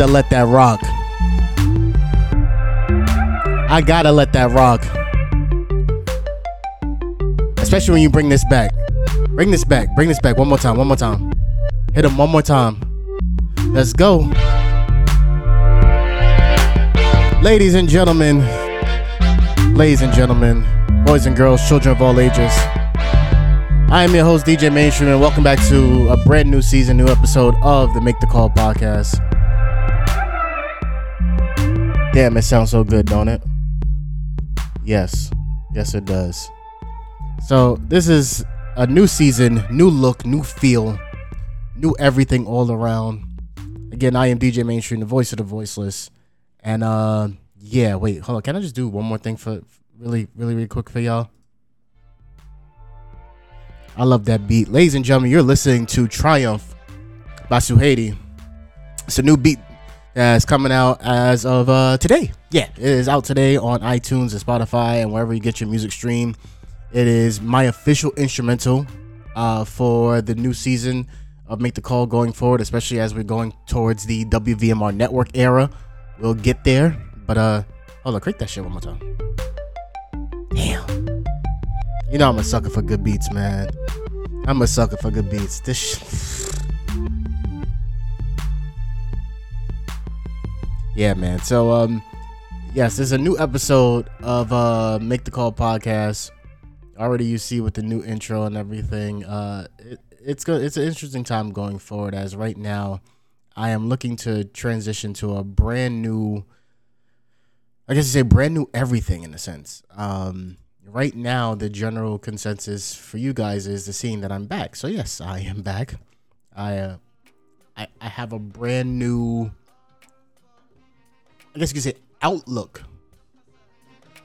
To let that rock. I gotta let that rock. Especially when you bring this back. Bring this back. Bring this back one more time. One more time. Hit him one more time. Let's go. Ladies and gentlemen, ladies and gentlemen, boys and girls, children of all ages. I am your host, DJ Mainstream, and welcome back to a brand new season, new episode of the Make the Call podcast. Damn, it sounds so good, don't it? Yes. Yes, it does. So, this is a new season, new look, new feel, new everything all around. Again, I am DJ Mainstream, the voice of the voiceless. And uh yeah, wait, hold on. Can I just do one more thing for really, really, really quick for y'all? I love that beat. Ladies and gentlemen, you're listening to Triumph by Sueheidy. It's a new beat that's coming out as of uh, today. Yeah, it is out today on iTunes and Spotify and wherever you get your music stream. It is my official instrumental uh, for the new season of Make the Call going forward, especially as we're going towards the WVMR network era. We'll get there, but uh, hold on, click that shit one more time. Damn. You know I'm a sucker for good beats, man. I'm a sucker for good beats. This. Sh- yeah, man. So um, yes, there's a new episode of uh Make the Call podcast. Already, you see with the new intro and everything. Uh, it, it's good. It's an interesting time going forward. As right now, I am looking to transition to a brand new. I guess you say brand new everything in a sense. Um, right now the general consensus for you guys is the seeing that I'm back. So yes, I am back. I uh, I, I have a brand new I guess you could say outlook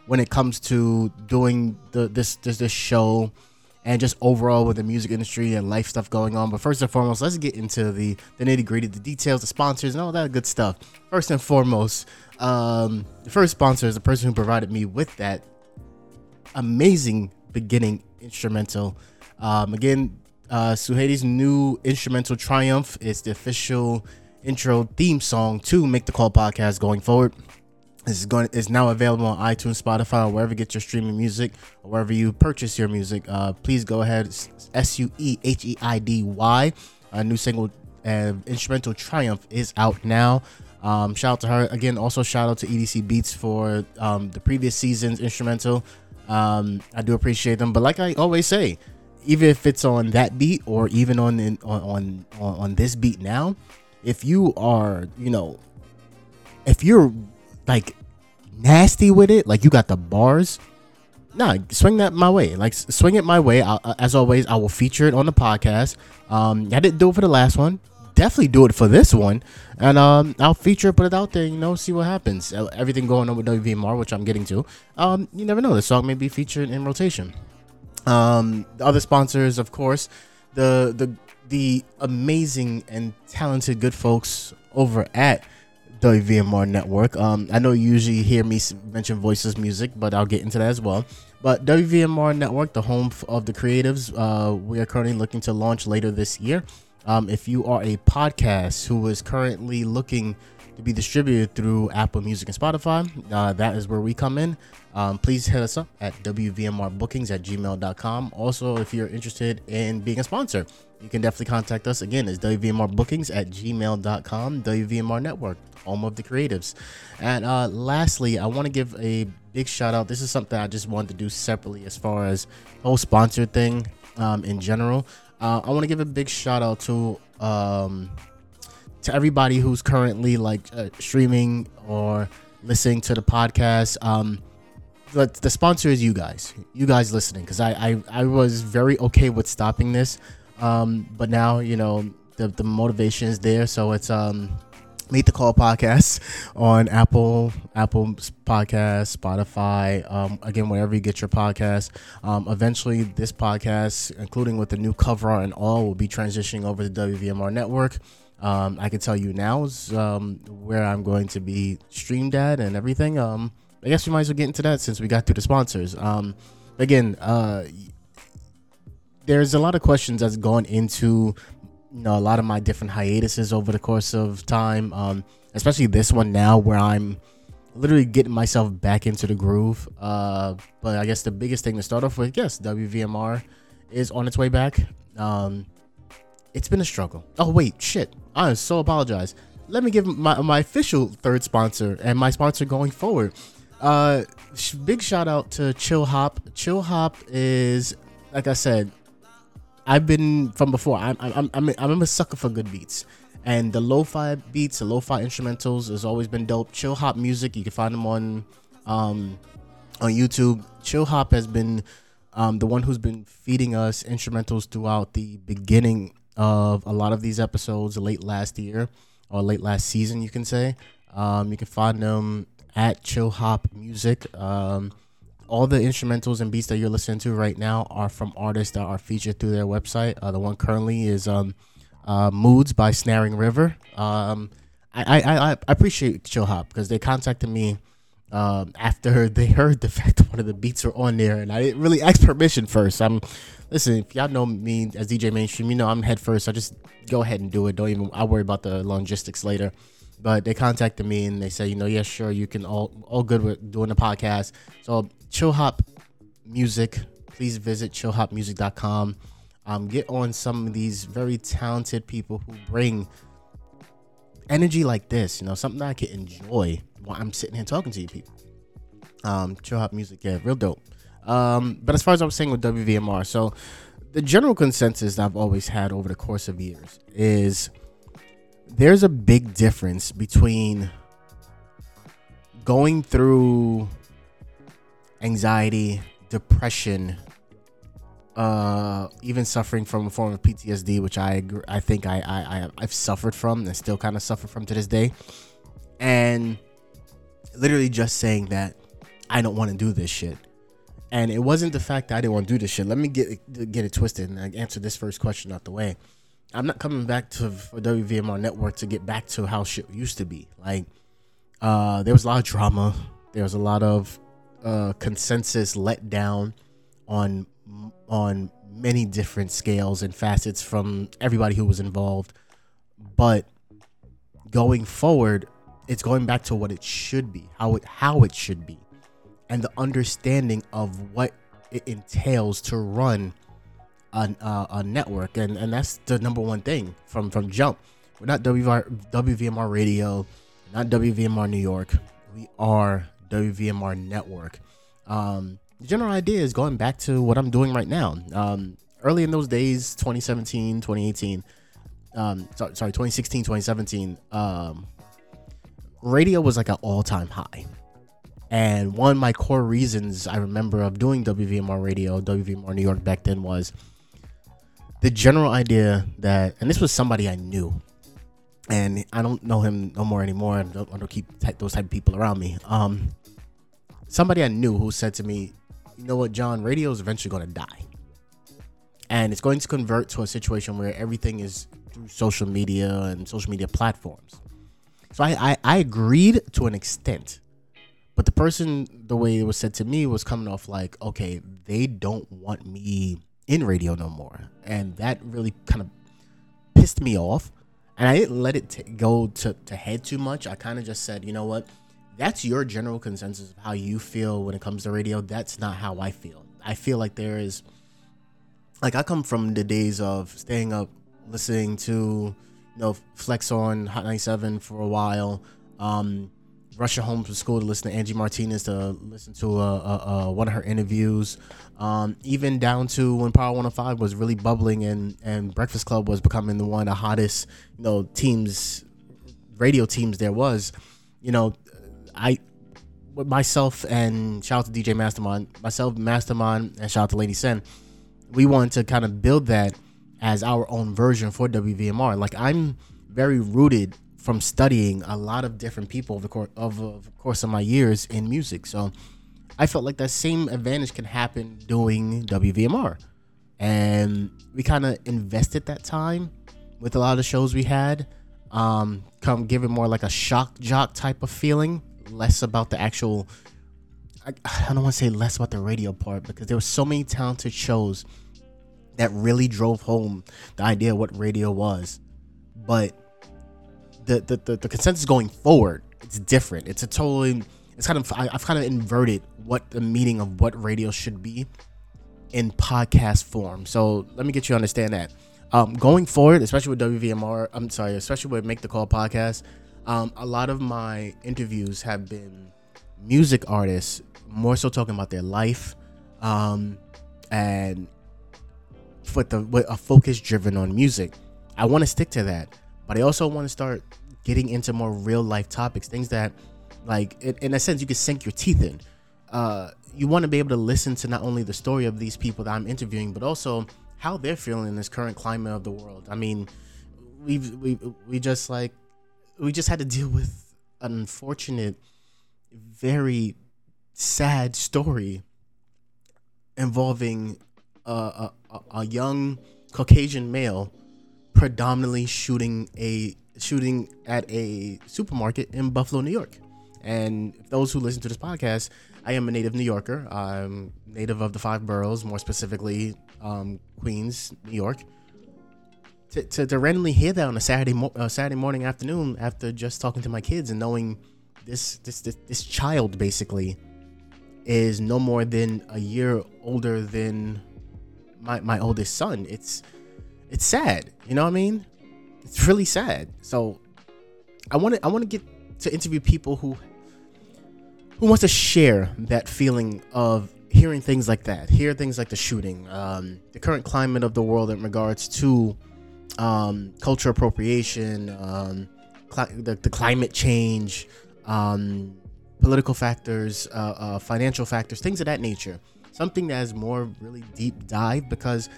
when it comes to doing the this this this show and just overall with the music industry and life stuff going on. But first and foremost, let's get into the the nitty gritty, the details, the sponsors, and all that good stuff. First and foremost, um, the first sponsor is the person who provided me with that amazing beginning instrumental. Um, again, uh, Sueheidy's new instrumental Triumph is the official intro theme song to Make the Call podcast going forward. This is going is now available on iTunes, Spotify, wherever you get your streaming music, or wherever you purchase your music. Uh, please go ahead. S U E H E I D Y. A new single, uh, instrumental Triumph, is out now. Um, shout out to her again. Also, shout out to EDC Beats for um, the previous season's instrumental. Um, I do appreciate them, but like I always say, even if it's on that beat or even on on, on on this beat now, if you are, you know, if you're like nasty with it, like you got the bars, nah, swing that my way. Like swing it my way. I, as always, I will feature it on the podcast. Um, I didn't do it for the last one. Definitely do it for this one, and um, I'll feature it, put it out there. You know, see what happens. Uh, everything going on with WVMR, which I'm getting to. Um, you never know. The song may be featured in rotation. Um, the other sponsors, of course, the the the amazing and talented good folks over at WVMR Network. Um, I know you usually hear me mention Voices Music, but I'll get into that as well. But WVMR Network, the home of the creatives, uh, we are currently looking to launch later this year. Um, if you are a podcast who is currently looking to be distributed through Apple Music and Spotify, uh, that is where we come in. Um, please hit us up at WVMRbookings at gmail.com. Also, if you're interested in being a sponsor, you can definitely contact us. Again, it's WVMRbookings at gmail.com, WVMR Network, home of the creatives. And uh, lastly, I want to give a big shout out. This is something I just wanted to do separately as far as the whole sponsor thing um, in general. Uh, I want to give a big shout out to um, to everybody who's currently like uh, streaming or listening to the podcast. Um, but the sponsor is you guys, you guys listening, because I, I I was very okay with stopping this, um, but now you know the the motivation is there, so it's um Make the Call podcast on Apple, Apple Podcast, Spotify, um, again, wherever you get your podcast. Um, eventually, this podcast, including with the new cover art and all, will be transitioning over to WVMR Network. Um, I can tell you now is um, where I'm going to be streamed at and everything. Um, I guess we might as well get into that since we got through the sponsors. Um, again, uh, there's a lot of questions that's gone into you know a lot of my different hiatuses over the course of time. Um, especially this one now where I'm literally getting myself back into the groove. Uh, but I guess the biggest thing to start off with, yes, WVMR is on its way back. Um, it's been a struggle. Oh wait, shit! I so apologize. Let me give my my official third sponsor and my sponsor going forward. Uh, big shout out to Chill Hop. Chill Hop is like I said, I've been from before. I'm I'm I'm I'm a sucker for good beats. And the lo-fi beats, the lo-fi instrumentals has always been dope. Chill Hop music, you can find them on um, on YouTube. Chill Hop has been um, the one who's been feeding us instrumentals throughout the beginning of a lot of these episodes late last year or late last season, you can say. Um, you can find them at Chill Hop Music. Um, all the instrumentals and beats that you're listening to right now are from artists that are featured through their website. Uh, the one currently is um, uh, Moods by Snaring River. Um, I, I, I appreciate Chill Hop because they contacted me um, after they heard the fact one of the beats were on there, and I didn't really ask permission first. I'm listen. If y'all know me as DJ Mainstream, you know I'm head first. I just go ahead and do it. Don't even I worry about the logistics later. But they contacted me and they said, you know, yeah, sure, you can all all good with doing the podcast. So Chill Hop Music, please visit chillhopmusic.com um, get on some of these very talented people who bring energy like this, you know, something I can enjoy while I'm sitting here talking to you people. Um, chill hop music, yeah, real dope. Um, but as far as I was saying with WVMR, so the general consensus that I've always had over the course of years is there's a big difference between going through anxiety, depression, uh, even suffering from a form of PTSD, which I I think I I I've suffered from and still kind of suffer from to this day, and literally just saying that I don't want to do this shit. And it wasn't the fact that I didn't want to do this shit. Let me get get it twisted and answer this first question out the way. I'm not coming back to WVMR network to get back to how shit used to be. Like, uh, there was a lot of drama. There was a lot of uh, consensus let down on on many different scales and facets from everybody who was involved. But going forward, it's going back to what it should be, how it how it should be, and the understanding of what it entails to run a, uh, a network, and and that's the number one thing from from jump. We're not WVR, WVMR Radio, not WVMR New York. We are WVMR Network. Um, the general idea is going back to what I'm doing right now. Um, early in those days, 2017, 2018, um, sorry, sorry 2016, 2017, um, radio was like an all time high. And one of my core reasons I remember of doing WVMR radio, WVMR New York back then was the general idea that, and this was somebody I knew, and I don't know him no more anymore. I don't, keep those type of people around me. Um, somebody I knew who said to me, you know what, John, radio is eventually going to die. And it's going to convert to a situation where everything is through social media and social media platforms. So I, I, I agreed to an extent. But the person, the way it was said to me, was coming off like, okay, they don't want me in radio no more. And that really kind of pissed me off. And I didn't let it t- go to, to head too much. I kind of just said, you know what? that's your general consensus of how you feel when it comes to radio. That's not how I feel. I feel like there is, like, I come from the days of staying up, listening to, you know, Flex on Hot 97 for a while, um, rushing home from school to listen to Angie Martinez to listen to uh, uh, uh, one of her interviews, um, even down to when Power 105 was really bubbling and, and Breakfast Club was becoming the one of the hottest, you know, teams, radio teams there was. You know, I myself and shout out to DJ Mastermind, myself, Mastermind, and shout out to Lady Sen, we wanted to kind of build that as our own version for WVMR. Like I'm very rooted from studying a lot of different people over the course of, of course of my years in music. So I felt like that same advantage can happen doing WVMR. And we kind of invested that time with a lot of the shows we had. Um, come give it more like a shock jock type of feeling less about the actual. I, I don't want to say less about the radio part because there were so many talented shows that really drove home the idea of what radio was. But the the, the, the consensus going forward, it's different. It's a totally it's kind of I, have kind of inverted what the meaning of what radio should be in podcast form. So let me get you to understand that. Um, going forward, especially with WVMR, I'm sorry, especially with Make the Call podcast, um, a lot of my interviews have been music artists, more so talking about their life, um, and with the with a focus driven on music. I want to stick to that, but I also want to start getting into more real life topics, things that, like, in, a sense, you can sink your teeth in. Uh, you want to be able to listen to not only the story of these people that I'm interviewing, but also how they're feeling in this current climate of the world. I mean, we've we we just like we just had to deal with an unfortunate, very sad story involving a, a, a young Caucasian male predominantly shooting a shooting at a supermarket in Buffalo, New York. And those who listen to this podcast, I am a native New Yorker. I'm native of the five boroughs, more specifically um, Queens, New York. To, to, to, randomly hear that on a Saturday mo- uh, Saturday morning afternoon after just talking to my kids and knowing this this this, this child basically is no more than a year older than my, my oldest son. It's it's sad, you know what I mean? It's really sad. So I want to I want to get to interview people who who wants to share that feeling of hearing things like that, hear things like the shooting, um, the current climate of the world in regards to um, culture appropriation, um, cl- the, the, climate change, um, political factors, uh, uh, financial factors, things of that nature. Something that is more really deep dive because,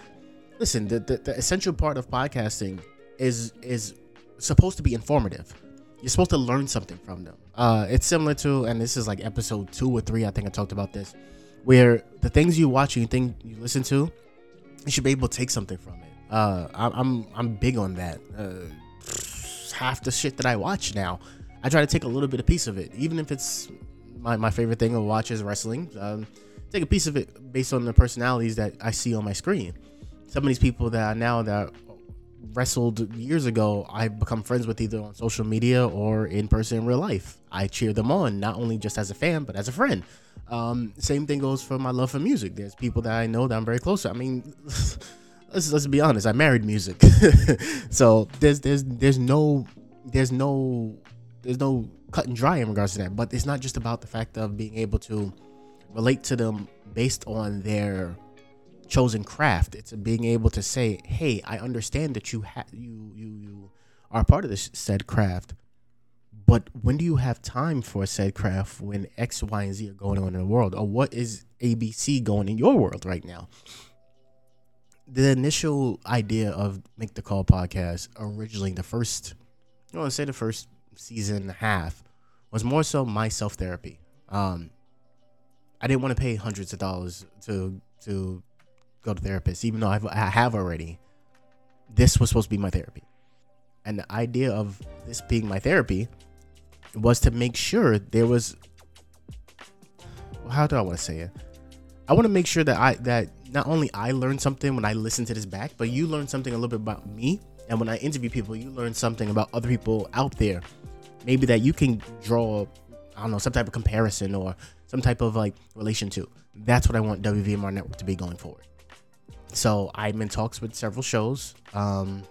listen, the, the, the essential part of podcasting is is supposed to be informative. You're supposed to learn something from them. Uh, it's similar to, and this is like episode two or three. I think I talked about this, where the things you watch and you think you listen to, you should be able to take something from it. Uh, I, I'm I'm big on that. Uh, half the shit that I watch now, I try to take a little bit of piece of it, even if it's my, my favorite thing to watch is wrestling. Um, take a piece of it based on the personalities that I see on my screen. Some of these people that are now that wrestled years ago, I've become friends with either on social media or in person in real life. I cheer them on, not only just as a fan, but as a friend. Um, same thing goes for my love for music. There's people that I know that I'm very close to. I mean, let's let's be honest. I married music, so there's there's there's no there's no there's no cut and dry in regards to that. But it's not just about the fact of being able to relate to them based on their chosen craft. It's being able to say, "Hey, I understand that you have you you you are part of this said craft, but when do you have time for said craft when X, Y, and Z are going on in the world, or what is ABC going in your world right now?" The initial idea of Make the Call podcast originally, the first, I want to say the first season and a half, was more so my self therapy. Um, I didn't want to pay hundreds of dollars to to go to therapist, even though I've, I have already. This was supposed to be my therapy. And the idea of this being my therapy was to make sure there was how do I want to say it? I want to make sure that I that not only I learned something when I listen to this back, but you learn something a little bit about me. And when I interview people, you learn something about other people out there. Maybe that you can draw, I don't know, some type of comparison or some type of like relation to. That's what I want WVMR Network to be going forward. So I'm in talks with several shows. Um,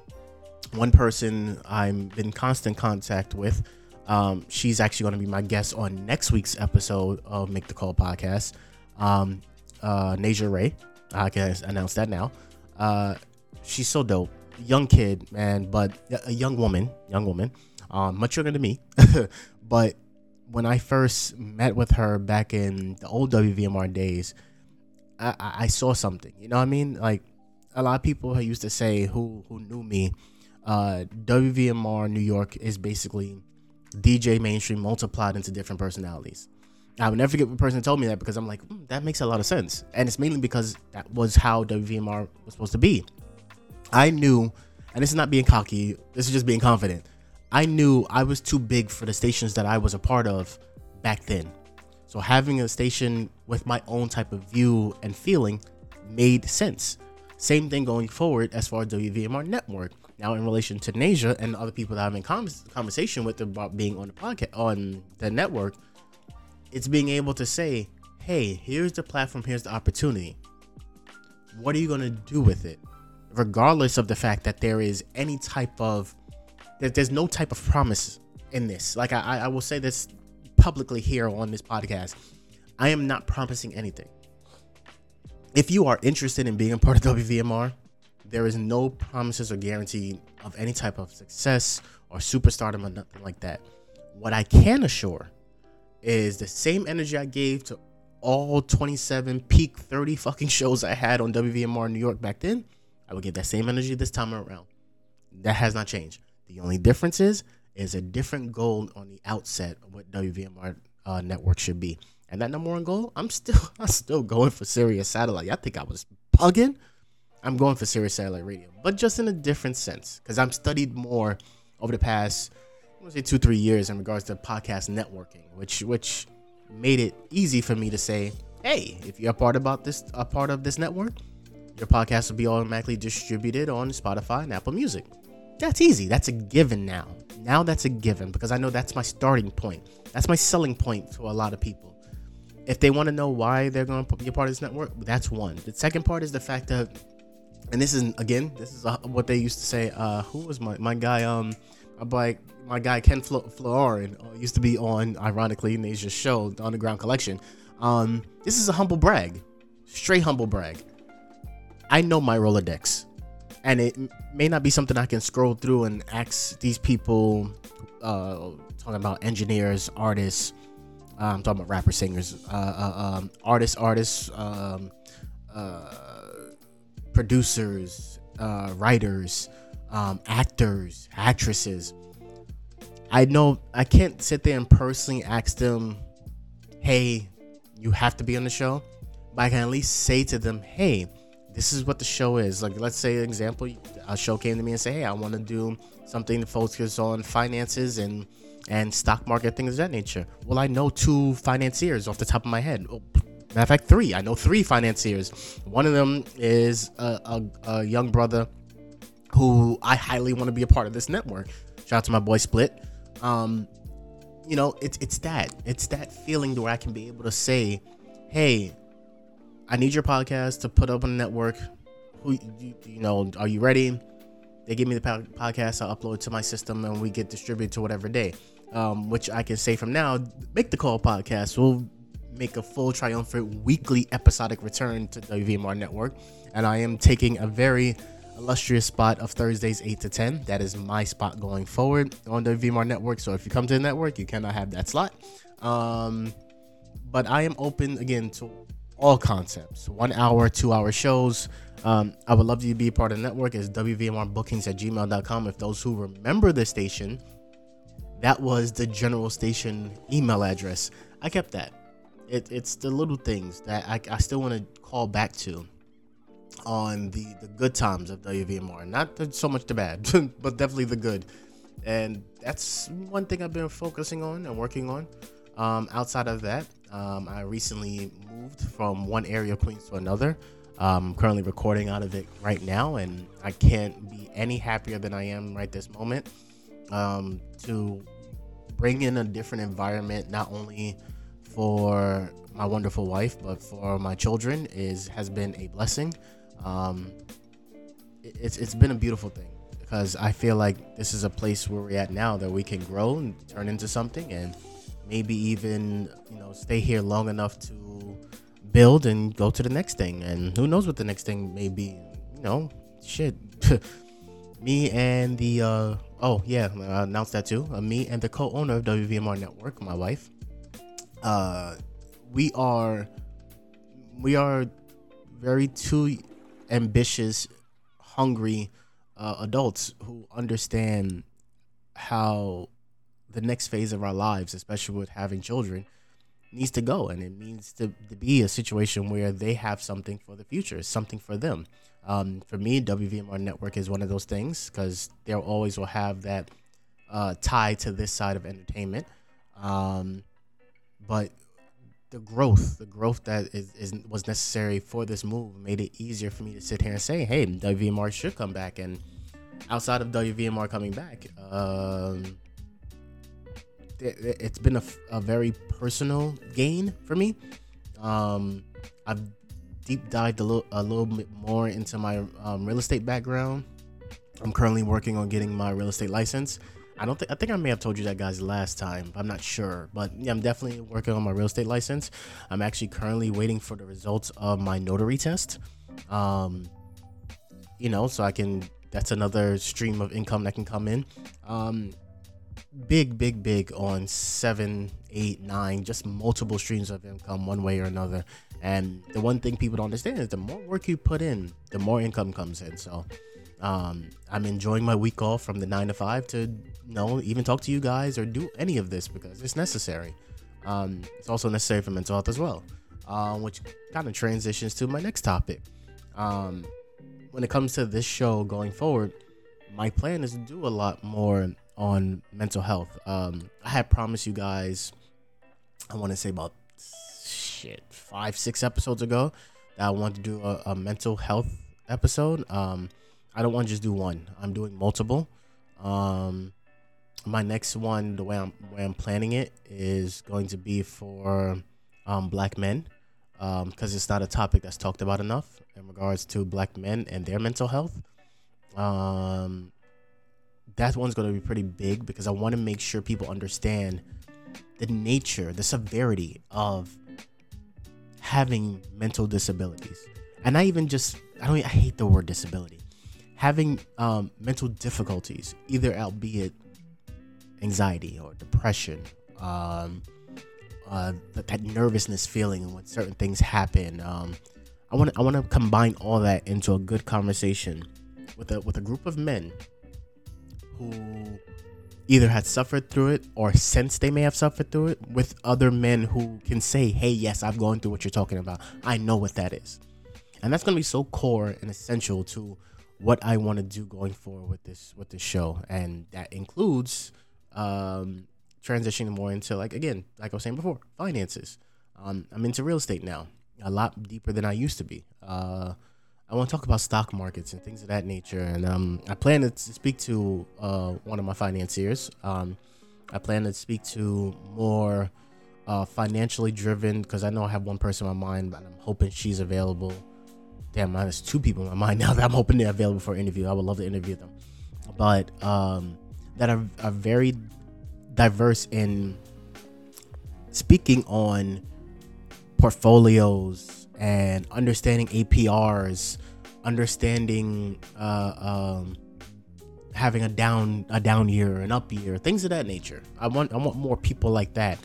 one person I'm in constant contact with. Um, she's actually going to be my guest on next week's episode of Make the Call podcast. Um, uh, Naja Ray, I can announce that now. Uh, she's so dope, young kid, man, but a young woman, young woman, um, much younger than me. but when I first met with her back in the old WVMR days, I, I saw something. You know what I mean? Like a lot of people who used to say who who knew me, uh, WVMR New York is basically DJ mainstream multiplied into different personalities. I would never forget the person told me that because I'm like, mm, that makes a lot of sense. And it's mainly because that was how WVMR was supposed to be. I knew, and this is not being cocky, this is just being confident. I knew I was too big for the stations that I was a part of back then. So having a station with my own type of view and feeling made sense. Same thing going forward as far as WVMR network. Now, in relation to Nasia and other people that I'm in conversation with about being on the podcast on the network, it's being able to say, "Hey, here's the platform, here's the opportunity. What are you gonna do with it?" Regardless of the fact that there is any type of that there's no type of promise in this. Like I, I will say this publicly here on this podcast. I am not promising anything. If you are interested in being a part of WVMR, there is no promises or guarantee of any type of success or superstardom or nothing like that. What I can assure is the same energy I gave to all 27 peak 30 fucking shows I had on WVMR New York back then. I will give that same energy this time around. That has not changed. The only difference is is a different goal on the outset of what WVMR uh, network should be. And that number one goal, I'm still I'm still going for Sirius satellite. I think I was bugging. I'm going for Sirius satellite radio, but just in a different sense because I'm studied more over the past I want to say two three years in regards to podcast networking, which which made it easy for me to say, hey, if you're a part about this a part of this network, your podcast will be automatically distributed on Spotify and Apple Music. That's easy. That's a given now. Now that's a given because I know that's my starting point. That's my selling point to a lot of people. If they want to know why they're going to be a part of this network, that's one. The second part is the fact that and this is again, this is uh, what they used to say. Uh, who was my my guy? Um, my my guy Ken Flo- Florin uh, used to be on, ironically, Nasia's show, the Underground Collection. Um, this is a humble brag, straight humble brag. I know my Rolodex, and it may not be something I can scroll through and ask these people, uh, talking about engineers, artists. Uh, I'm talking about rappers, singers, uh, uh um, artists, artists. Um, uh, producers, uh, writers, um, actors, actresses. I know I can't sit there and personally ask them, hey, you have to be on the show. But I can at least say to them, hey, this is what the show is. Like, let's say, an example, a show came to me and say, hey, I want to do something that focuses on finances and and stock market things of that nature. Well, I know two financiers off the top of my head. Oh, Matter of fact, three. I know three financiers. One of them is a, a, a young brother who I highly want to be a part of this network. Shout out to my boy Split. Um, you know, it's it's that it's that feeling where I can be able to say, "Hey, I need your podcast to put up on the network. Who you, you know? Are you ready?" They give me the podcast. I upload to my system, and we get distributed to whatever day. Um, which I can say from now, make the call podcast. We'll make a full triumphant weekly episodic return to the VMR network. And I am taking a very illustrious spot of Thursdays 8 to 10. That is my spot going forward on the VMR network. So if you come to the network, you cannot have that slot. Um, but I am open again to all concepts one hour, two hour shows. Um, I would love you to be part of the network. It's WVMRbookings at gmail.com. If those who remember the station, that was the general station email address. I kept that it, it's the little things that I, I still want to call back to on the the good times of WVMR. Not the, so much the bad, but definitely the good. And that's one thing I've been focusing on and working on. Um, outside of that, um, I recently moved from one area of Queens to another. I'm currently recording out of it right now, and I can't be any happier than I am right this moment um, to bring in a different environment, not only for my wonderful wife, but for my children is has been a blessing. Um, it's it's been a beautiful thing because I feel like this is a place where we're at now that we can grow and turn into something, and maybe even you know stay here long enough to build and go to the next thing. And who knows what the next thing may be? You know, shit. me and the uh, oh yeah, I announced that too. Uh, me and the co-owner of WVMR Network, my wife uh, we are we are very two ambitious, hungry uh, adults who understand how the next phase of our lives, especially with having children, needs to go, and it means to, to be a situation where they have something for the future, something for them. Um, for me, WVMR Network is one of those things because they always will have that uh, tie to this side of entertainment. Um, but the growth, the growth that is, is was necessary for this move made it easier for me to sit here and say, hey, WVMR should come back. And outside of WVMR coming back, um, it, has been a, a, very personal gain for me. Um, I've deep dived a little, a little bit more into my um, real estate background. I'm currently working on getting my real estate license. I don't think I think I may have told you that guys last time. I'm not sure, but yeah, I'm definitely working on my real estate license. I'm actually currently waiting for the results of my notary test. Um, you know, so I can. That's another stream of income that can come in. Um, big, big, big on seven, eight, nine, just multiple streams of income, one way or another. And the one thing people don't understand is the more work you put in, the more income comes in. So um, I'm enjoying my week off from the nine to five to you know even talk to you guys or do any of this because it's necessary. Um, it's also necessary for mental health as well, uh, which kind of transitions to my next topic. Um, when it comes to this show going forward, my plan is to do a lot more on mental health. Um, I had promised you guys, I want to say about shit five six episodes ago that I want to do a, a mental health episode. Um, I don't want to just do one. I'm doing multiple. Um, my next one, the way I'm way I'm planning it, is going to be for um, black men, because um, it's not a topic that's talked about enough in regards to black men and their mental health. Um, that one's going to be pretty big because I want to make sure people understand the nature, the severity of having mental disabilities, and not even just I don't I hate the word disability having um, mental difficulties, either albeit anxiety or depression, um, uh, that, that, nervousness feeling when certain things happen. Um, I want I want to combine all that into a good conversation with a with a group of men who either had suffered through it or since they may have suffered through it with other men who can say, "Hey, yes, I've gone through what you're talking about. I know what that is." And that's going to be so core and essential to what I want to do going forward with this with this show, and that includes um, transitioning more into like again, like I was saying before, finances. Um, I'm into real estate now, a lot deeper than I used to be. Uh, I want to talk about stock markets and things of that nature, and um, I plan to speak to uh, one of my financiers. Um, I plan to speak to more uh, financially driven because I know I have one person in my mind, but I'm hoping she's available damn, there's two people in my mind now that I'm hoping they're available for interview. I would love to interview them, but um, that are, are very diverse in speaking on portfolios and understanding APRs, understanding uh, um, having a down a down year, an up year, things of that nature. I want I want more people like that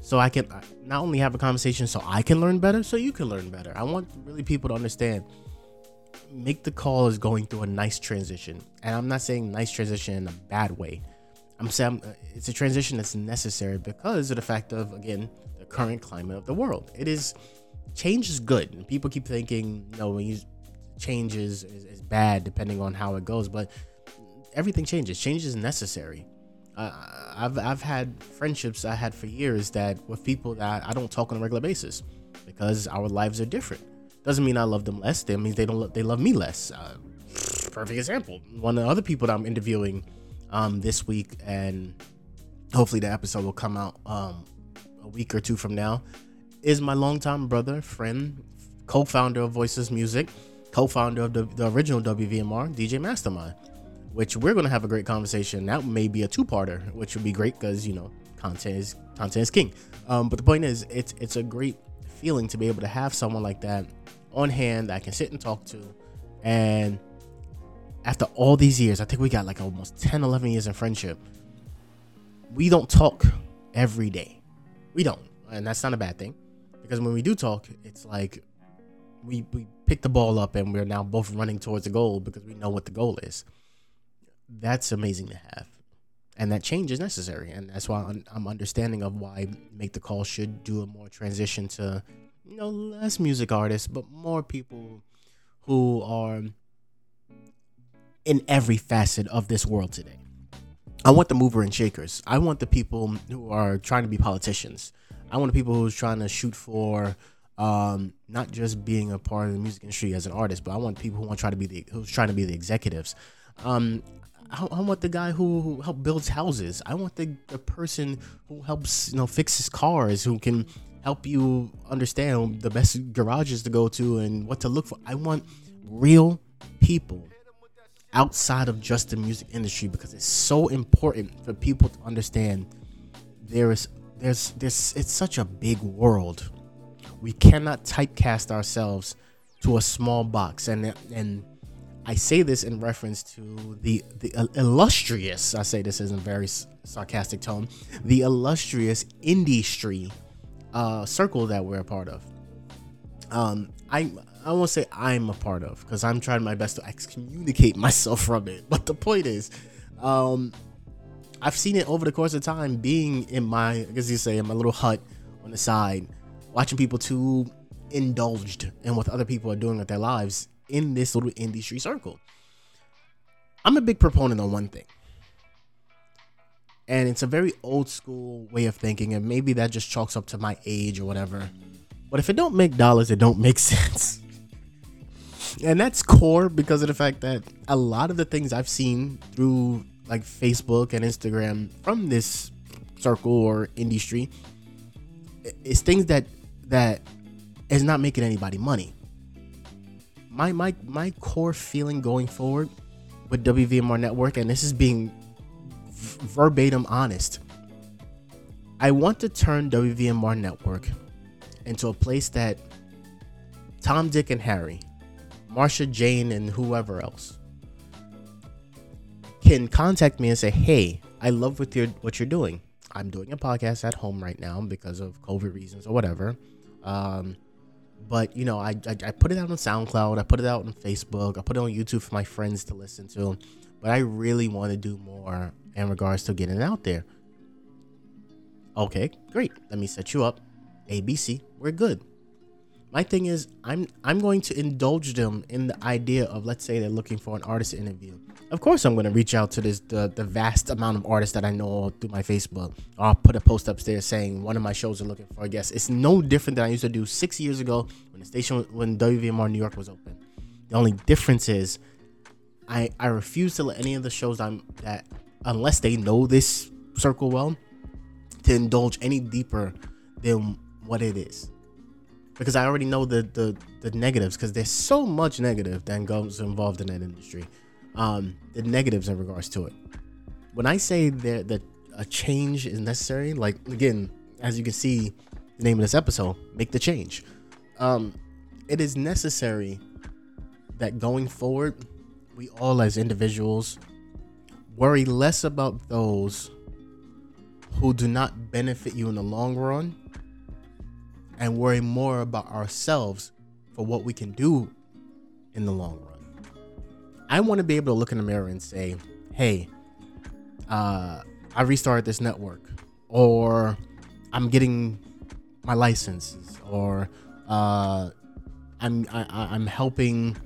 so I can not only have a conversation so I can learn better, so you can learn better. I want really people to understand. Make the call is going through a nice transition, and I'm not saying nice transition in a bad way. I'm saying uh, it's a transition that's necessary because of the fact of again the current climate of the world. It is change is good, people keep thinking you change is, is, is bad depending on how it goes, but everything changes. Change is necessary uh, I've I've had friendships I had for years that with people that I don't talk on a regular basis because our lives are different. Doesn't mean I love them less. That means they don't lo- they love me less. Uh, perfect example. One of the other people that I'm interviewing um, this week, and hopefully the episode will come out um, a week or two from now, is my longtime brother, friend, co-founder of Voices Music, co-founder of the, the original WVMR, DJ Mastermind which we're gonna have a great conversation. That may be a two-parter, which would be great because you know content is content is king. Um, but the point is, it's it's a great feeling to be able to have someone like that on hand that I can sit and talk to, and after all these years, I think we got like almost 10, 11 years in friendship. We don't talk every day. We don't, and that's not a bad thing because when we do talk, it's like we we pick the ball up and we're now both running towards the goal because we know what the goal is. That's amazing to have. And that change is necessary. And that's why i'm understanding of why make the call should do a more transition to you know less music artists but more people who are in every facet of this world today. I want the mover and shakers. I want the people who are trying to be politicians I want people who's trying to shoot for um, not just being a part of the music industry as an artist, but I want people who want to try to be the who's trying to be the executives. Um, I, want the guy who, who help builds houses. I want the, the person who helps you know fixes cars, who can help you understand the best garages to go to and what to look for. I want real people outside of just the music industry because it's so important for people to understand there is there's this it's such a big world. We cannot typecast ourselves to a small box. And and I say this in reference to the the illustrious I say this in a very sarcastic tone the illustrious industry uh, circle that we're a part of. Um I I won't say I'm a part of because I'm trying my best to excommunicate myself from it but the point is um I've seen it over the course of time being in my I guess you say in my little hut on the side watching people too indulged in what other people are doing with their lives in this little industry circle. I'm a big proponent on one thing. And it's a very old school way of thinking, and maybe that just chalks up to my age or whatever. But if it don't make dollars, it don't make sense. and that's core because of the fact that a lot of the things I've seen through like Facebook and Instagram from this circle or industry is things that that is not making anybody money. My my my core feeling going forward with WVMR Network, and this is being v- verbatim honest. I want to turn WVMR Network into a place that Tom, Dick, and Harry, Marsha, Jane, and whoever else can contact me and say, "Hey, I love what you're what you're doing. I'm doing a podcast at home right now because of COVID reasons or whatever. Um, but you know, I, I, I put it out on SoundCloud, I put it out on Facebook, I put it on YouTube for my friends to listen to. But I really want to do more in regards to getting it out there. Okay, great. Let me set you up. ABC, we're good. My thing is, I'm I'm going to indulge them in the idea of let's say they're looking for an artist interview of course I'm gonna reach out to this the, the vast amount of artists that I know through my Facebook. I'll put a post upstairs saying one of my shows are looking for a guest. It's no different than I used to do six years ago when the station when WVMR New York was open. The only difference is I I refuse to let any of the shows I'm that unless they know this circle well to indulge any deeper than what it is because I already know the the, the negatives because there's so much negative that goes involved in that industry um, the negatives in regards to it. When I say that that a change is necessary, like again, as you can see, the name of this episode, make the change. Um, it is necessary that going forward, we all as individuals worry less about those who do not benefit you in the long run and worry more about ourselves for what we can do in the long run. I want to be able to look in the mirror and say, hey, uh, I restarted this network, or I'm getting my licenses, or uh, I'm I, I'm helping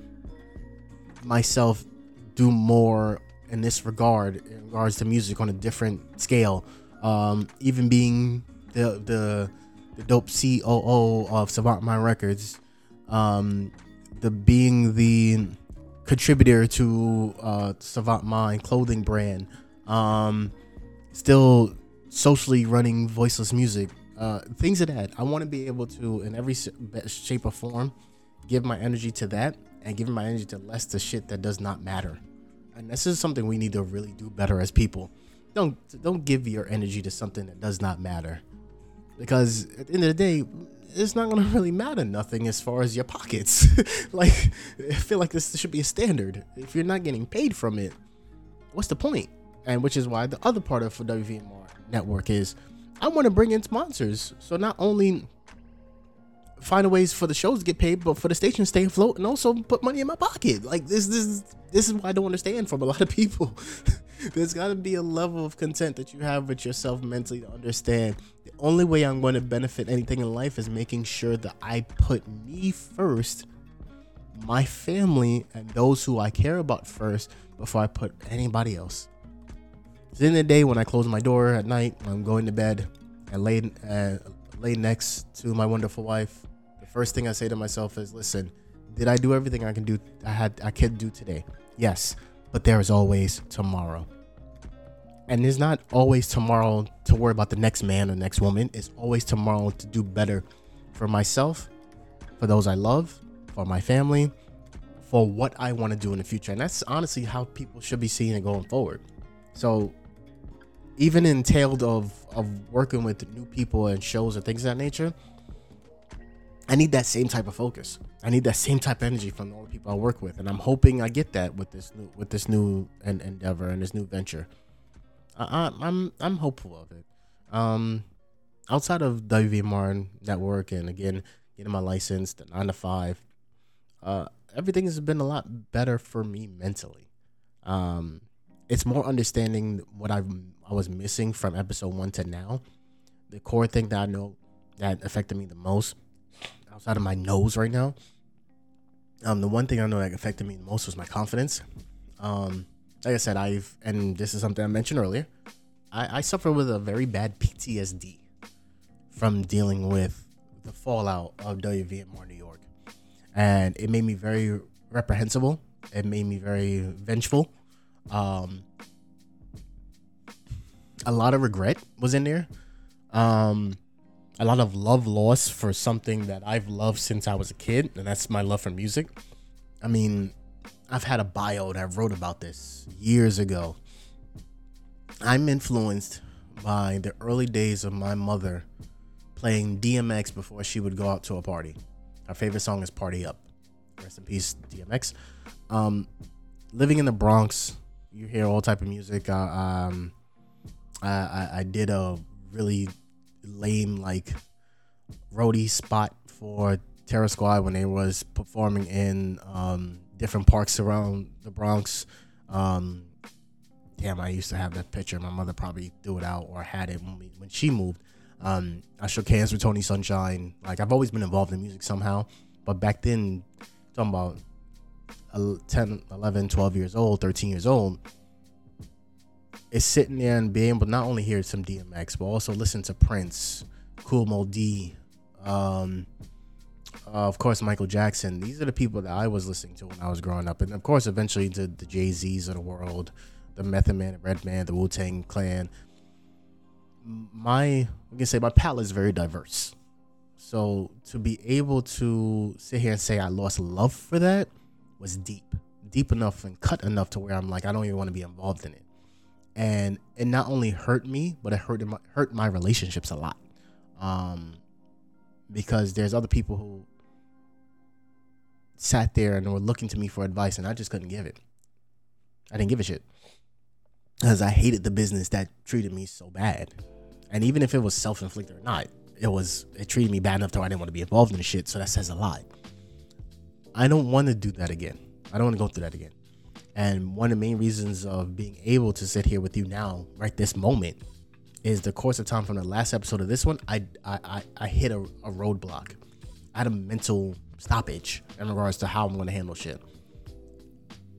myself do more in this regard in regards to music on a different scale. Um, even being the the the dope COO of Savant Mind Records, um, the being the contributor to uh, Savant Mind clothing brand. Um, still socially running Voices Music. Uh, things of that. I want to be able to, in every shape or form, give my energy to that and give my energy to less to shit that does not matter. And this is something we need to really do better as people. Don't don't give your energy to something that does not matter, because at the end of the day, it's not gonna really matter nothing as far as your pockets. like, I feel like this should be a standard. If you're not getting paid from it, what's the point? And which is why the other part of WVMR network is I want to bring in sponsors. So not only find ways for the shows to get paid, but for the station to stay afloat and also put money in my pocket. Like this, this, this is what I don't understand from a lot of people. There's got to be a level of content that you have with yourself mentally to understand the only way I'm going to benefit anything in life is making sure that I put me first, my family, and those who I care about first before I put anybody else. At the end of the day, when I close my door at night, I'm going to bed and lay uh, lay next to my wonderful wife, first thing I say to myself is, "Listen, did I do everything I can do? I had I can do today. Yes, but there is always tomorrow." And there's not always tomorrow to worry about the next man or next woman. It's always tomorrow to do better for myself, for those I love, for my family, for what I want to do in the future. And that's honestly how people should be seeing it going forward. So even entailed of of working with new people and shows and things of that nature, I need that same type of focus. I need that same type of energy from all the people I work with, and I'm hoping I get that with this new with this new endeavor and this new venture. I, am I'm I'm hopeful of it. Um, outside of WVMR network and again getting my license, the nine to five, uh, everything has been a lot better for me mentally. Um, it's more understanding what I I was missing from episode one to now. The core thing that I know that affected me the most, outside of my nose right now. Um, the one thing I know that affected me the most was my confidence. Um, like I said, I've and this is something I mentioned earlier. I, I suffer with a very bad PTSD from dealing with the fallout of WVMR New York, and it made me very reprehensible. It made me very vengeful. Um, a lot of regret was in there. Um, a lot of love lost for something that I've loved since I was a kid, and that's my love for music. I mean, I've had a bio that I wrote about this years ago. I'm influenced by the early days of my mother playing DMX before she would go out to a party. Our favorite song is Party Up. Rest in peace, DMX. Um, living in the Bronx, you hear all type of music. Uh, um, I, I, I did a really lame like roadie spot for Terror Squad when they was performing in um, different parks around the Bronx. Um, damn, I used to have that picture. My mother probably threw it out or had it when, we, when she moved. Um, I shook hands with Tony Sunshine. Like I've always been involved in music somehow, but back then, talking about 10, 11, 12 years old, 13 years old, is sitting there and being able to not only hear some DMX, but also listen to Prince, Cool Moe Dee, um, uh, of course, Michael Jackson. These are the people that I was listening to when I was growing up. And of course, eventually to the Jay Z's of the world, the Method Man, the Redman, the Wu Tang Clan. My, I can say my palette is very diverse. So to be able to sit here and say I lost love for that was deep, deep enough and cut enough to where I'm like, I don't even want to be involved in it and it not only hurt me, but it hurt my, hurt my relationships a lot. Um, because there's other people who sat there and were looking to me for advice, and I just couldn't give it. I didn't give a shit because I hated the business that treated me so bad. And even if it was self inflicted or not, it was it treated me bad enough to where I didn't want to be involved in the shit. So that says a lot. I don't want to do that again. I don't want to go through that again. And one of the main reasons of being able to sit here with you now, right this moment, is the course of time from the last episode of this one. I I I, hit a, a roadblock. I had a mental stoppage in regards to how I'm going to handle shit.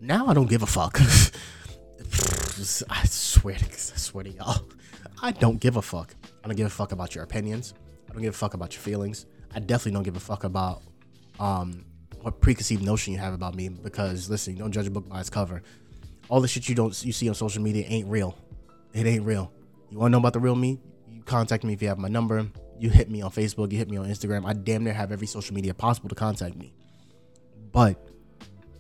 Now I don't give a fuck. I swear to I swear to y'all, I don't give a fuck. I don't give a fuck about your opinions. I don't give a fuck about your feelings. I definitely don't give a fuck about um preconceived notion you have about me because listen, don't judge a book by its cover. All the shit you don't you see on social media ain't real. It ain't real. You want to know about the real me? You contact me if you have my number. You hit me on Facebook. You hit me on Instagram. I damn near have every social media possible to contact me. But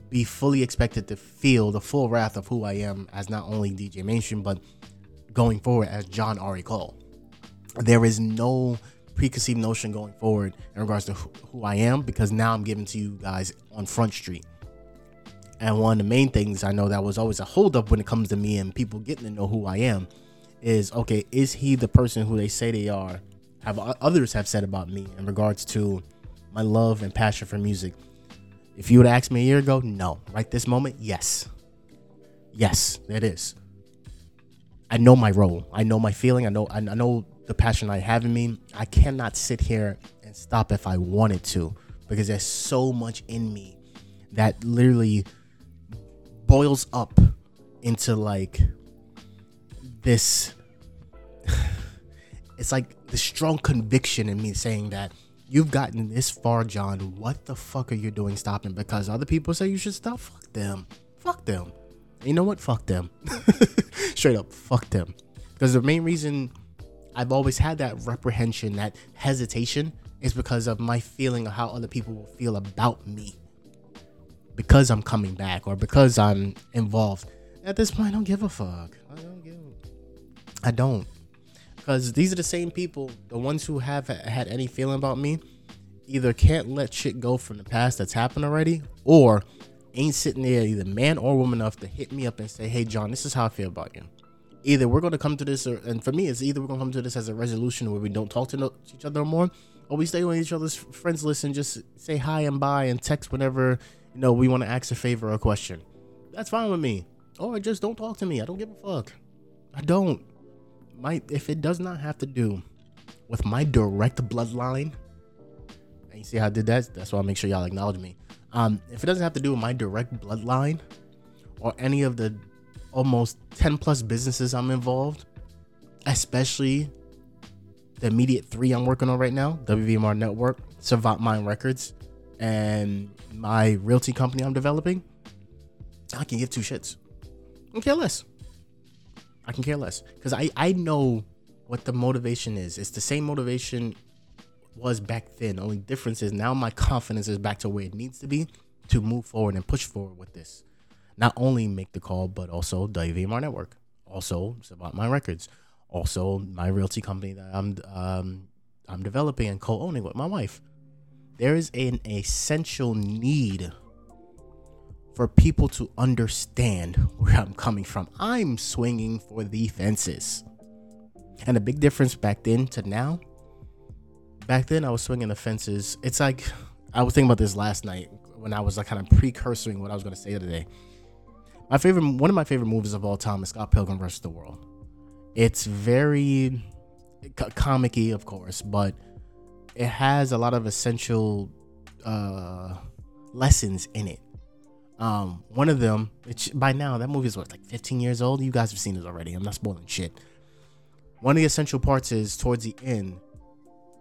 be fully expected to feel the full wrath of who I am as not only DJ Mainstream, but going forward as John Ari Cole. There is no preconceived notion going forward in regards to who I am because now I'm giving to you guys on Front Street. And one of the main things I know that was always a holdup when it comes to me and people getting to know who I am is okay, is he the person who they say they are? Have others have said about me in regards to my love and passion for music? If you would ask me a year ago, no. Right this moment, yes. Yes, it is. I know my role. I know my feeling. I know I know the passion I have in me, I cannot sit here and stop if I wanted to because there's so much in me that literally boils up into like this it's like the strong conviction in me saying that you've gotten this far, John. What the fuck are you doing stopping? Because other people say you should stop. Fuck them. Fuck them. You know what? Fuck them. Straight up, fuck them. Because the main reason I've always had that reprehension, that hesitation, is because of my feeling of how other people will feel about me. Because I'm coming back or because I'm involved. At this point, I don't give a fuck. I don't give. I don't. Because these are the same people, the ones who have had any feeling about me, either can't let shit go from the past that's happened already, or ain't sitting there, either man or woman, enough to hit me up and say, "Hey, John, this is how I feel about you." Either we're gonna come to this, or, and for me, it's either we're gonna come to this as a resolution where we don't talk to, no, to each other more, or we stay on each other's friends list and just say hi and bye and text whenever you know we want to ask a favor or a question. That's fine with me. Or just don't talk to me. I don't give a fuck. I don't. My if it does not have to do with my direct bloodline, and you see how I did that. That's why I make sure y'all acknowledge me. Um, if it doesn't have to do with my direct bloodline or any of the almost 10 plus businesses I'm involved, especially the immediate three I'm working on right now WVMR Network, Savant Mind Records, and my realty company I'm developing, I can give two shits. I can care less. I can care less because I, I know what the motivation is. It's the same motivation was back then. Only difference is now my confidence is back to where it needs to be to move forward and push forward with this. Not only make the call, but also WVMR Network. Also, about my records. Also, my realty company that I'm um, I'm developing and co-owning with my wife. There is an essential need for people to understand where I'm coming from. I'm swinging for the fences. And the big difference back then to now back then I was swinging the fences. It's like I was thinking about this last night when I was like kind of precursoring what I was going to say today. My favorite, one of my favorite movies of all time is Scott Pilgrim vs. the World. It's very comicky, of course, but it has a lot of essential uh, lessons in it. Um, one of them, which by now that movie is what like 15 years old. You guys have seen it already. I'm not spoiling shit. One of the essential parts is towards the end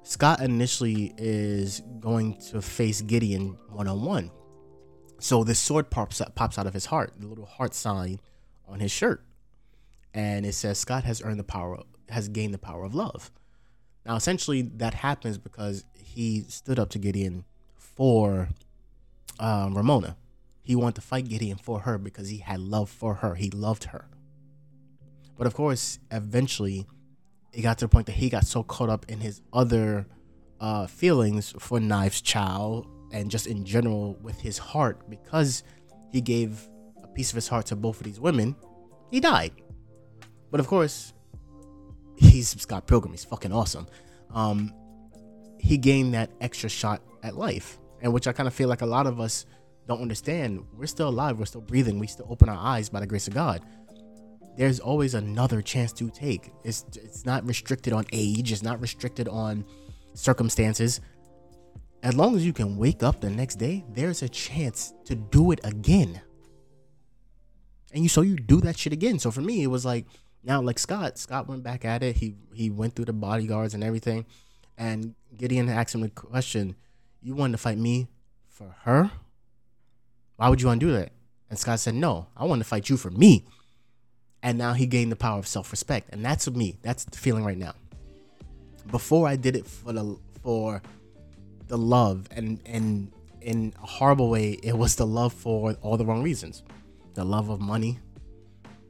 Scott initially is going to face Gideon one on one. So this sword pops pops out of his heart, the little heart sign on his shirt, and it says Scott has earned the power, has gained the power of love. Now, essentially, that happens because he stood up to Gideon for um, Ramona. He wanted to fight Gideon for her because he had love for her. He loved her. But of course, eventually, it got to the point that he got so caught up in his other uh, feelings for Knives Chow and just in general with his heart because he gave a piece of his heart to both of these women, he died. But of course, he's Scott Pilgrim. He's fucking awesome. Um, he gained that extra shot at life, and which I kind of feel like a lot of us don't understand. We're still alive. We're still breathing. We still open our eyes by the grace of God there's always another chance to take. It's it's not restricted on age, it's not restricted on circumstances. As long as you can wake up the next day, there's a chance to do it again. And you so you do that shit again. So for me, it was like now like Scott, Scott went back at it. He he went through the bodyguards and everything. And Gideon asked him the question, You wanted to fight me for her? Why would you want to do that? And Scott said, No, I want to fight you for me and now he gained the power of self-respect and that's me that's the feeling right now before i did it for the for the love and and in a horrible way it was the love for all the wrong reasons. The love of money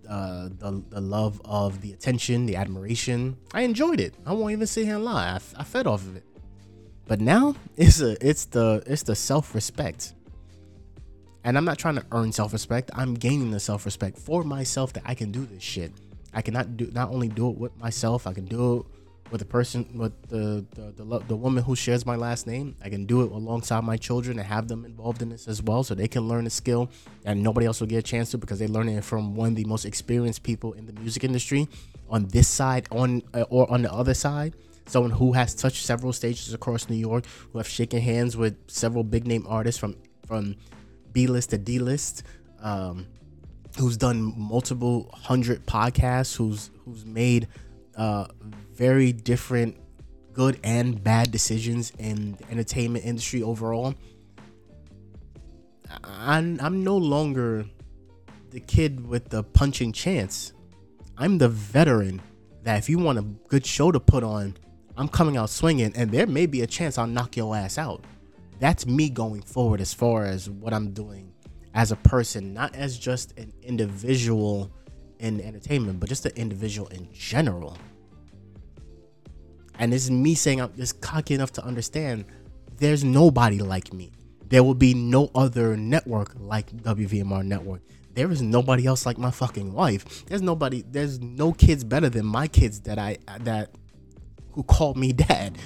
uh, the, the love of the attention the admiration. I enjoyed it. I won't even sit here and lie. I, I fed off of it. But now it's a it's the it's the self-respect. And I'm not trying to earn self-respect. I'm gaining the self-respect for myself that I can do this shit. I cannot do not only do it with myself, I can do it with the person with the the, the the woman who shares my last name. I can do it alongside my children and have them involved in this as well, so they can learn a skill and nobody else will get a chance to because they're learning it from one of the most experienced people in the music industry on this side on uh, or on the other side someone who has touched several stages across New York, who have shaken hands with several big name artists from from B list to D list, um, who's done multiple hundred podcasts, who's who's made uh, very different good and bad decisions in the entertainment industry overall. I'm, I'm no longer the kid with the punching chance. I'm the veteran that if you want a good show to put on, I'm coming out swinging, and there may be a chance I'll knock your ass out. That's me going forward as far as what I'm doing as a person, not as just an individual in entertainment, but just an individual in general. And this is me saying uh, I'm just cocky enough to understand there's nobody like me. There will be no other network like WVMR Network. There is nobody else like my fucking wife. There's nobody. There's no kids better than my kids that I that who called me dad.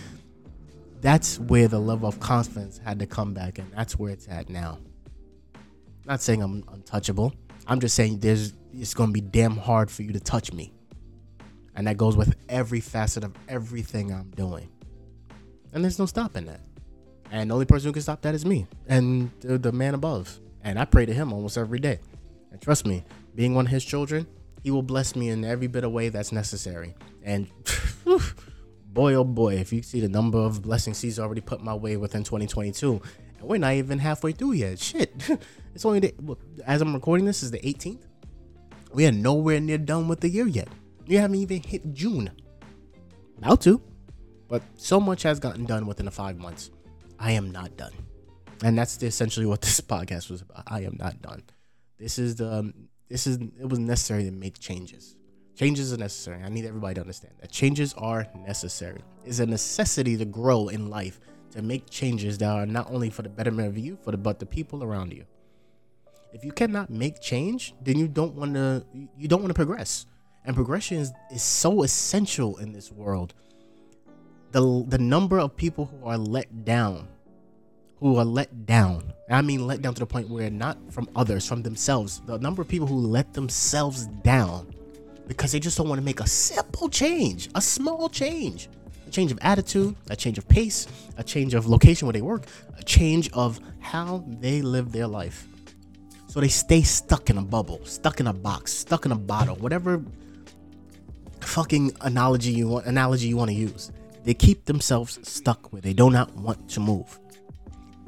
That's where the level of confidence had to come back, and that's where it's at now. Not saying I'm untouchable. I'm just saying there's it's gonna be damn hard for you to touch me. And that goes with every facet of everything I'm doing. And there's no stopping that. And the only person who can stop that is me and the, the man above. And I pray to him almost every day. And trust me, being one of his children, he will bless me in every bit of way that's necessary. And boy, oh boy, if you see the number of blessings he's already put my way within 2022, and we're not even halfway through yet. Shit. it's only the, as I'm recording this is the 18th. We are nowhere near done with the year yet. You haven't even hit June. About to. But so much has gotten done within the five months. I am not done. And that's essentially what this podcast was about. I am not done. This is the um, this is it was necessary to make changes. Changes are necessary. I need everybody to understand that changes are necessary. It's a necessity to grow in life, to make changes that are not only for the betterment of you, for the but the people around you. If you cannot make change, then you don't want to you don't want to progress. And progression is, is so essential in this world. The, the number of people who are let down, who are let down, I mean let down to the point where not from others, from themselves, the number of people who let themselves down because they just don't want to make a simple change, a small change, a change of attitude, a change of pace, a change of location where they work, a change of how they live their life. So they stay stuck in a bubble, stuck in a box, stuck in a bottle, whatever fucking analogy you want analogy you want to use. They keep themselves stuck where they do not want to move.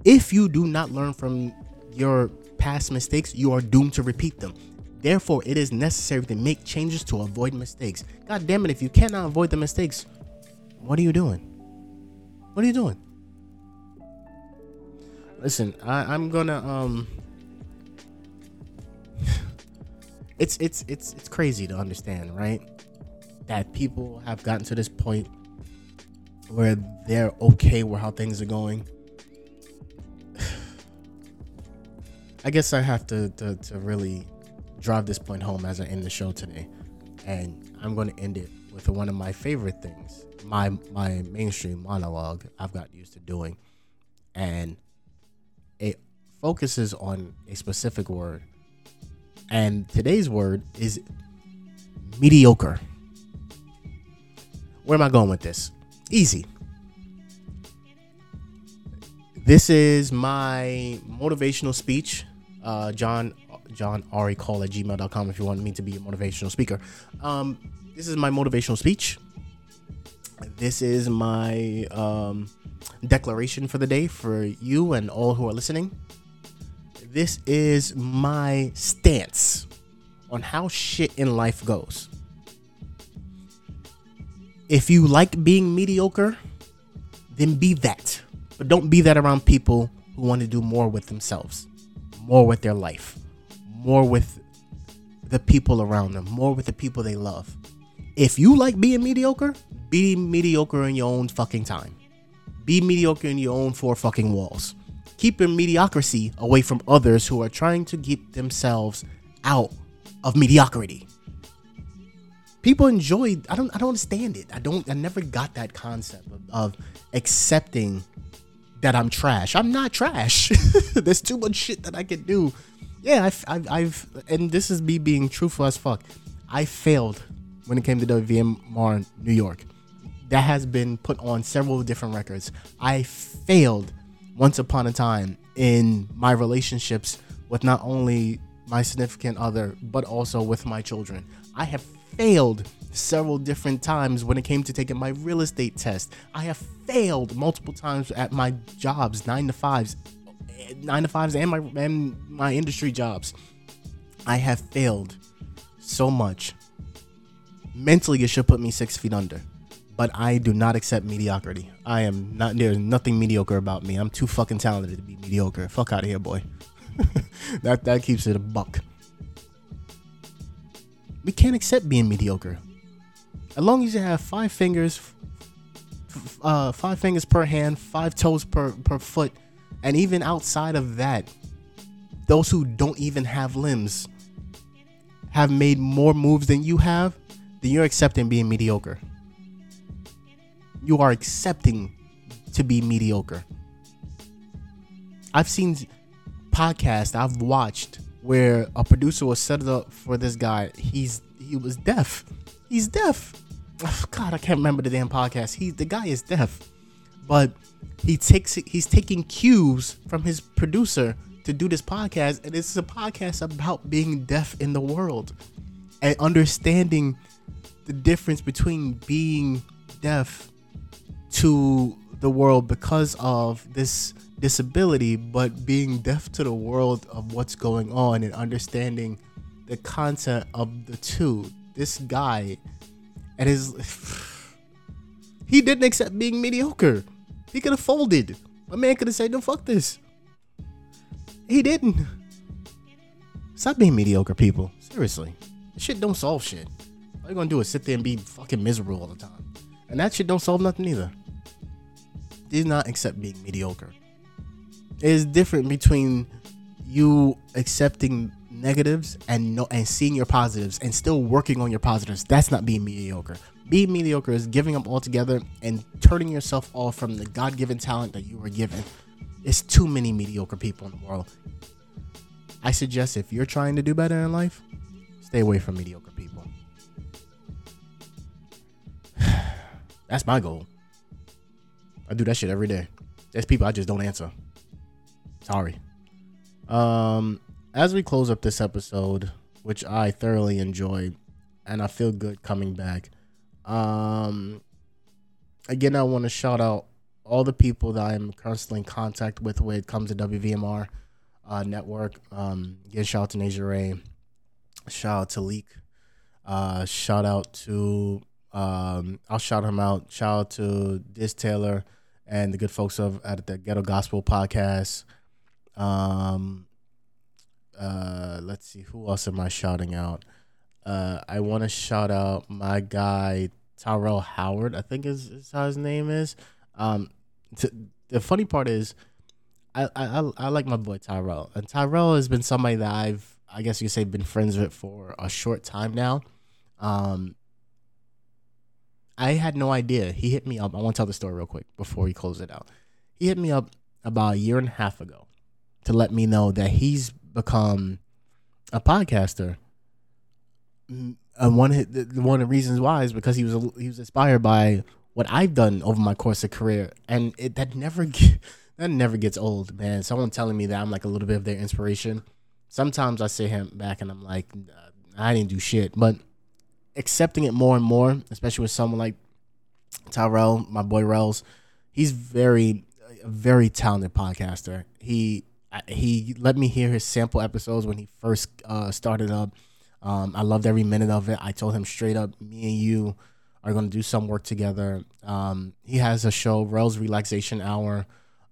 If you do not learn from your past mistakes, you are doomed to repeat them. Therefore, it is necessary to make changes to avoid mistakes. God damn it, if you cannot avoid the mistakes, what are you doing? What are you doing? Listen, I, I'm gonna um it's it's it's it's crazy to understand, right? That people have gotten to this point where they're okay with how things are going. I guess I have to, to, to really drive this point home as I end the show today. And I'm going to end it with one of my favorite things, my my mainstream monologue I've got used to doing. And it focuses on a specific word. And today's word is mediocre. Where am I going with this? Easy. This is my motivational speech. Uh, John John Ari Cole at gmail.com if you want me to be a motivational speaker. Um, this is my motivational speech. This is my um, declaration for the day for you and all who are listening. This is my stance on how shit in life goes if you like being mediocre, then be that. But don't be that around people who want to do more with themselves, more with their life, more with the people around them, more with the people they love. If you like being mediocre, be mediocre in your own fucking time. Be mediocre in your own four fucking walls. Keep your mediocrity away from others who are trying to keep themselves out of mediocrity people enjoy i don't i don't understand it. I don't i never got that concept of, of accepting that i'm trash. I'm not trash. There's too much shit that i can do. Yeah I've, I've, I've and this is me being truthful as fuck. I failed when it came to wvmr new york. That has been put on several different records. I failed once upon a time in my relationships with not only my significant other but also with my children. I have failed several different times when it came to taking my real estate test. I have failed multiple times at my jobs, nine to fives, nine to fives, and my and my industry jobs. I have failed so much. Mentally, it should put me six feet under. But I do not accept mediocrity. I am not. There's nothing mediocre about me. I'm too fucking talented to be mediocre. Fuck out of here, boy. that that keeps it a buck. We can't accept being mediocre. As long as you have five fingers, uh, five fingers per hand, five toes per per foot, and even outside of that, those who don't even have limbs have made more moves than you have, then you're accepting being mediocre. You are accepting to be mediocre. I've seen podcasts I've watched where a producer was set up for this guy. He's he was deaf. He's deaf. God, I can't remember the damn podcast. He the guy is deaf, but he takes he's taking cues from his producer to do this podcast, and it's a podcast about being deaf in the world and understanding the difference between being deaf to the world because of this disability, but being deaf to the world of what's going on and understanding the content of the two. This guy and his he didn't accept being mediocre. He could have folded. My man could have said, "No, fuck this." He didn't. Stop being mediocre, people. Seriously. This shit don't solve shit. All you're gonna do is sit there and be fucking miserable all the time. And that shit don't solve nothing either. Did not accept being mediocre. It is different between you accepting negatives and no and seeing your positives and still working on your positives. That's not being mediocre. Being mediocre is giving up altogether and turning yourself off from the God given talent that you were given it's too many mediocre people in the world. I suggest if you're trying to do better in life, stay away from mediocre people. That's my goal. I do that shit every day. There's people I just don't answer. Sorry. Um, as we close up this episode, which I thoroughly enjoyed, and I feel good coming back. Um, again, I want to shout out all the people that I'm constantly in contact with when it comes to WVMR uh, network. Um, again, shout out to Nasia Ray. Shout out to Leak. Uh, shout out to um, I'll shout him out. Shout out to Diz Taylor and the good folks of at the Ghetto Gospel podcast. Um, uh, let's see who else am I shouting out. Uh, I want to shout out my guy Tyrell Howard. I think is, is how his name is. Um, t- the funny part is, I, I I like my boy Tyrell, and Tyrell has been somebody that I've I guess you could say been friends with for a short time now. Um, I had no idea. He hit me up. I want to tell the story real quick before we close it out. He hit me up about a year and a half ago to let me know that he's become a podcaster. Mm, and one one of the reasons why is because he was he was inspired by what I've done over my course of career, and it that never that never gets old, man. Someone telling me that I'm like a little bit of their inspiration. Sometimes I sit him back and I'm like, I didn't do shit, but accepting it more and more, especially with someone like Tyrell, my boy Rels, he's very, a very talented podcaster. He he let me hear his sample episodes when he first uh, started up. Um, I loved every minute of it. I told him straight up, me and you are going to do some work together. Um, he has a show, Rel's Relaxation Hour,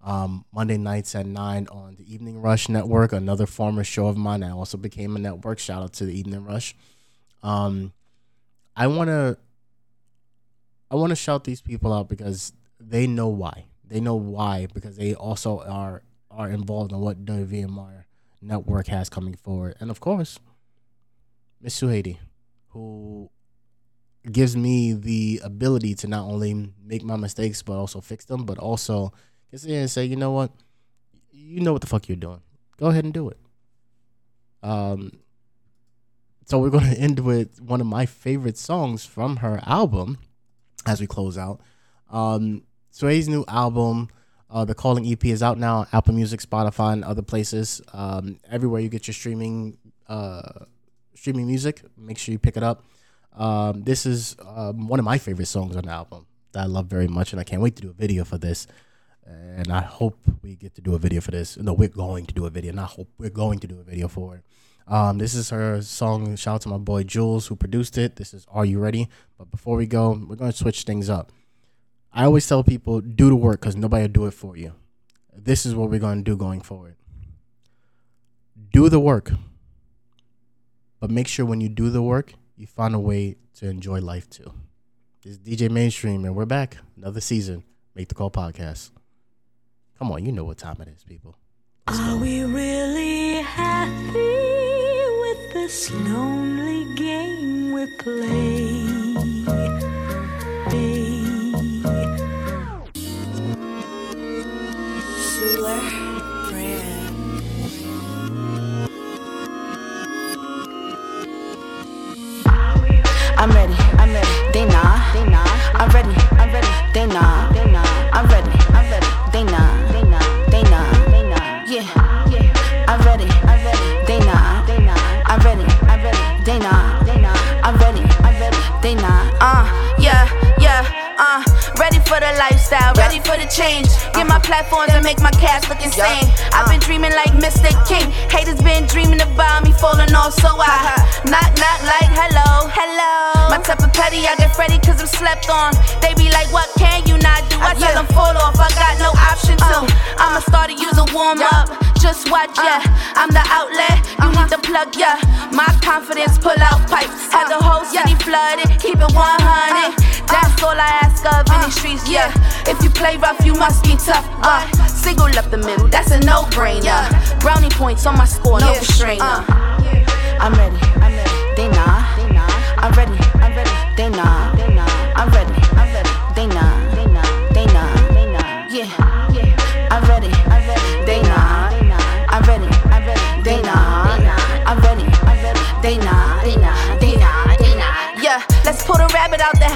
um, Monday nights at 9 on the Evening Rush Network, another former show of mine. I also became a network. Shout out to the Evening Rush. Um, I want to. I want to shout these people out because they know why. They know why because they also are are involved in what WVMR network has coming forward, and of course, Miss Sueheidy, who gives me the ability to not only make my mistakes but also fix them, but also get in and say, you know what, you know what the fuck you're doing. Go ahead and do it. Um, so we're gonna end with one of my favorite songs from her album as we close out. Um, Sway's new album, uh, the Calling EP, is out now. Apple Music, Spotify, and other places. Um, everywhere you get your streaming, uh, streaming music. Make sure you pick it up. Um, this is um, one of my favorite songs on the album that I love very much, and I can't wait to do a video for this. And I hope we get to do a video for this. No, we're going to do a video. Not hope we're going to do a video for it. Um, this is her song. Shout out to my boy Jules who produced it. This is Are You Ready? But before we go, we're going to switch things up. I always tell people do the work because nobody will do it for you. This is what we're going to do going forward. Do the work. But make sure when you do the work, you find a way to enjoy life too. This is DJ Mainstream, and we're back. Another season. Make the Call podcast. Come on, you know what time it is, people. Are we really happy with this lonely game we play? I'm ready, I'm ready, they not, uh, they not. Uh, ready, I'm ready, Ready for the lifestyle, ready for the change. Get my platforms and make my cash look insane. I've been dreaming like Mr. King. Haters been dreaming about me falling off, so I knock, knock like hello, hello. My type of petty, I get ready cause I'm slept on. They be like, what can you not do? I tell them fall off, I got no option to. Uh. I'ma start to use a warm up. Just watch, yeah. Uh. I'm the outlet, you need uh-huh. the plug, yeah. My confidence pull out pipes. Had the whole uh. city flooded, keep it 100. Uh. That's all I ask of in the streets, yeah. If you play rough, you must be tough. Uh, single up the middle, that's a no-brainer. Brownie points on my score, no restrainer. I'm ready, I'm ready. They not. I'm ready.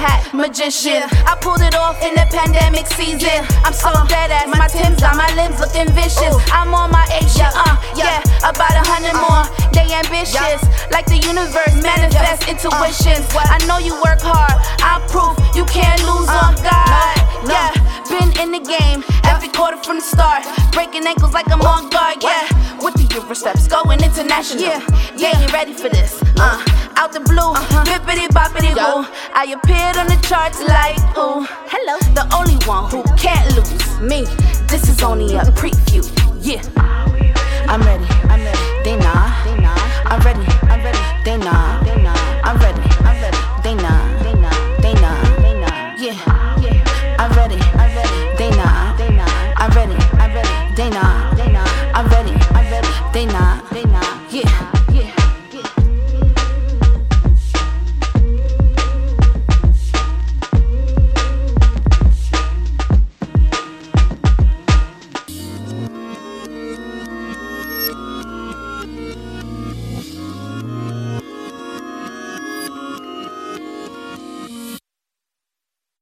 Hat, magician. I pulled it off in the pandemic season. I'm so dead ass, my Tim's on my limbs looking vicious. I'm on my A shit, uh, yeah, about a hundred more. They ambitious, like the universe manifest intuitions. I know you work hard, I prove you can't lose on God. Yeah, been in the game every quarter from the start, breaking ankles like I'm on guard. Yeah, with the Euro steps going international. Yeah, yeah, you ready for this? Uh, out the blue. Uh-huh. Bippity boppity boo. I appeared on the charts like ooh. Hello. The only one who can't lose me. This is only a preview. Yeah. I'm ready. I'm ready. They not. They not. I'm ready.